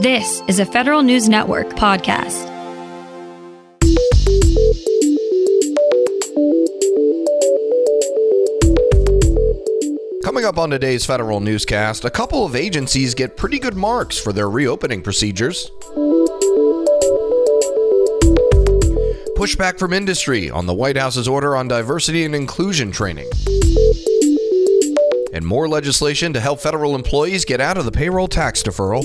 This is a Federal News Network podcast. Coming up on today's federal newscast, a couple of agencies get pretty good marks for their reopening procedures. Pushback from industry on the White House's order on diversity and inclusion training. And more legislation to help federal employees get out of the payroll tax deferral.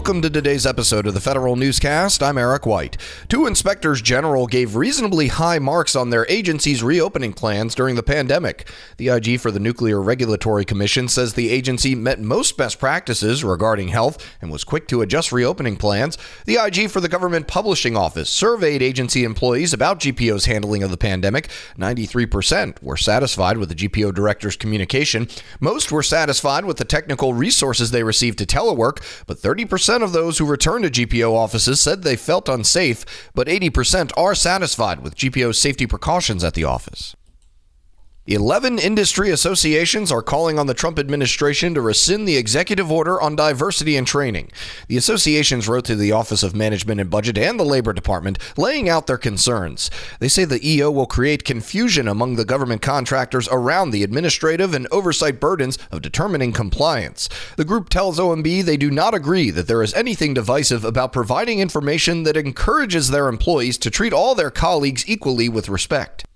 Welcome to today's episode of the Federal Newscast. I'm Eric White. Two inspectors general gave reasonably high marks on their agency's reopening plans during the pandemic. The IG for the Nuclear Regulatory Commission says the agency met most best practices regarding health and was quick to adjust reopening plans. The IG for the Government Publishing Office surveyed agency employees about GPO's handling of the pandemic. 93% were satisfied with the GPO director's communication. Most were satisfied with the technical resources they received to telework, but 30% percent of those who returned to GPO offices said they felt unsafe, but 80% are satisfied with GPO's safety precautions at the office. 11 industry associations are calling on the Trump administration to rescind the executive order on diversity and training. The associations wrote to the Office of Management and Budget and the Labor Department, laying out their concerns. They say the EO will create confusion among the government contractors around the administrative and oversight burdens of determining compliance. The group tells OMB they do not agree that there is anything divisive about providing information that encourages their employees to treat all their colleagues equally with respect.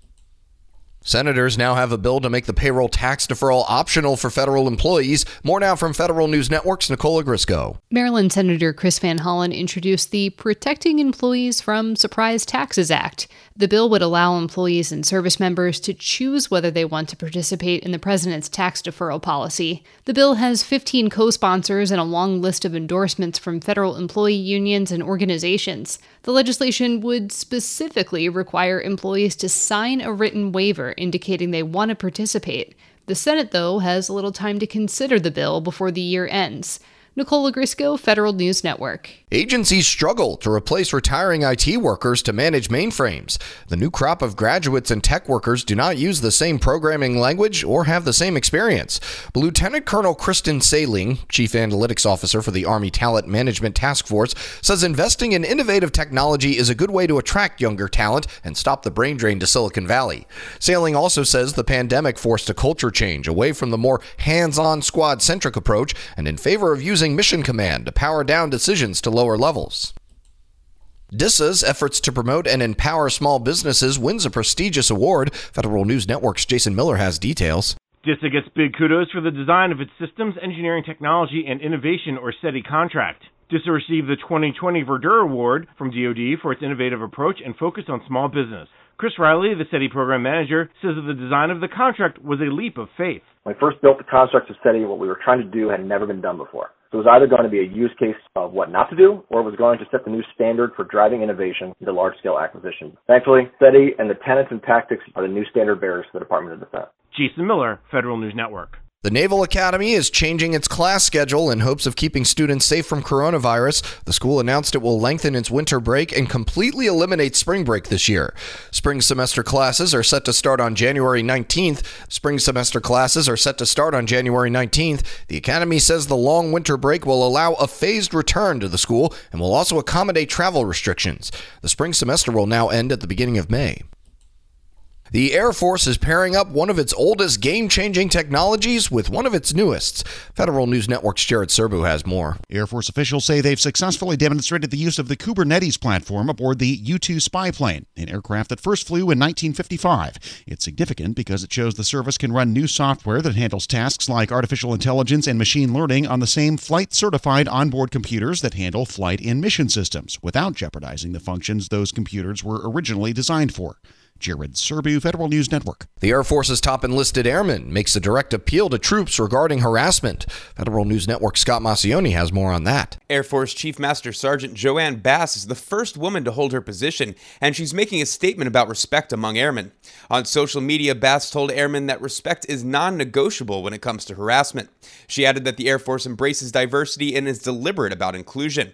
Senators now have a bill to make the payroll tax deferral optional for federal employees. More now from Federal News Network's Nicole Ogrysko. Maryland Senator Chris Van Hollen introduced the Protecting Employees from Surprise Taxes Act. The bill would allow employees and service members to choose whether they want to participate in the president's tax deferral policy. The bill has 15 co sponsors and a long list of endorsements from federal employee unions and organizations. The legislation would specifically require employees to sign a written waiver indicating they want to participate. The Senate, though, has a little time to consider the bill before the year ends. Nicole Ogrysko, Federal News Network. Agencies struggle to replace retiring IT workers to manage mainframes. The new crop of graduates and tech workers do not use the same programming language or have the same experience. But Lieutenant Colonel Kristin Saling, Chief Analytics Officer for the Army Talent Management Task Force, says investing in innovative technology is a good way to attract younger talent and stop the brain drain to Silicon Valley. Saling also says the pandemic forced a culture change away from the more hands on squad centric approach and in favor of using using Mission Command to power down decisions to lower levels. DISA's efforts to promote and empower small businesses wins a prestigious award. Federal News Network's Jason Miller has details. DISA gets big kudos for the design of its Systems Engineering Technology and Innovation or SETI contract. DISA received the 2020 Verdure Award from DoD for its innovative approach and focus on small business. Chris Riley, the SETI program manager, says that the design of the contract was a leap of faith. When I first built the construct of SETI, what we were trying to do had never been done before. So it was either going to be a use case of what not to do, or it was going to set the new standard for driving innovation into large-scale acquisitions. Thankfully, SETI and the tenets and tactics are the new standard bearers for the Department of Defense. Jason Miller, Federal News Network. The Naval Academy is changing its class schedule in hopes of keeping students safe from coronavirus. The school announced it will lengthen its winter break and completely eliminate spring break this year. Spring semester classes are set to start on January 19th. Spring semester classes are set to start on January 19th. The Academy says the long winter break will allow a phased return to the school and will also accommodate travel restrictions. The spring semester will now end at the beginning of May. The Air Force is pairing up one of its oldest game changing technologies with one of its newest. Federal News Network's Jared Serbu has more. Air Force officials say they've successfully demonstrated the use of the Kubernetes platform aboard the U 2 spy plane, an aircraft that first flew in 1955. It's significant because it shows the service can run new software that handles tasks like artificial intelligence and machine learning on the same flight certified onboard computers that handle flight and mission systems without jeopardizing the functions those computers were originally designed for. Jared Serbu, Federal News Network. The Air Force's top enlisted airman makes a direct appeal to troops regarding harassment. Federal News Network Scott Maucione has more on that. Air Force Chief Master Sergeant JoAnne Bass is the first woman to hold her position, and she's making a statement about respect among airmen. On social media, Bass told airmen that respect is non negotiable when it comes to harassment. She added that the Air Force embraces diversity and is deliberate about inclusion.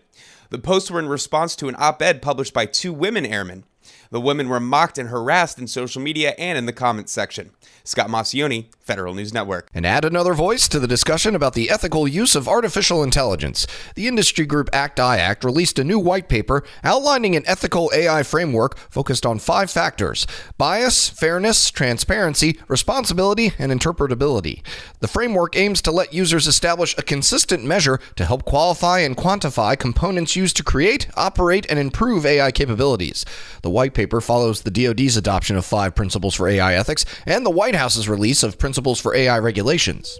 The posts were in response to an op ed published by two women airmen. The women were mocked and harassed in social media and in the comments section. Scott Maucione, Federal News Network. And add another voice to the discussion about the ethical use of artificial intelligence. The industry group ACT IAC released a new white paper outlining an ethical AI framework focused on five factors bias, fairness, transparency, responsibility, and interpretability. The framework aims to let users establish a consistent measure to help qualify and quantify components used to create, operate, and improve AI capabilities. The white paper follows the DoD's adoption of five principles for AI ethics and the White House's release of principles for AI regulations.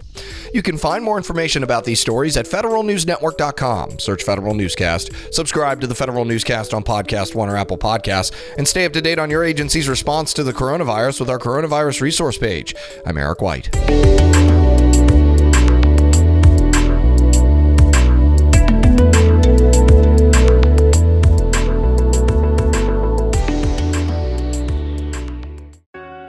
You can find more information about these stories at federalnewsnetwork.com. Search Federal Newscast, subscribe to the Federal Newscast on Podcast One or Apple Podcasts, and stay up to date on your agency's response to the coronavirus with our coronavirus resource page. I'm Eric White.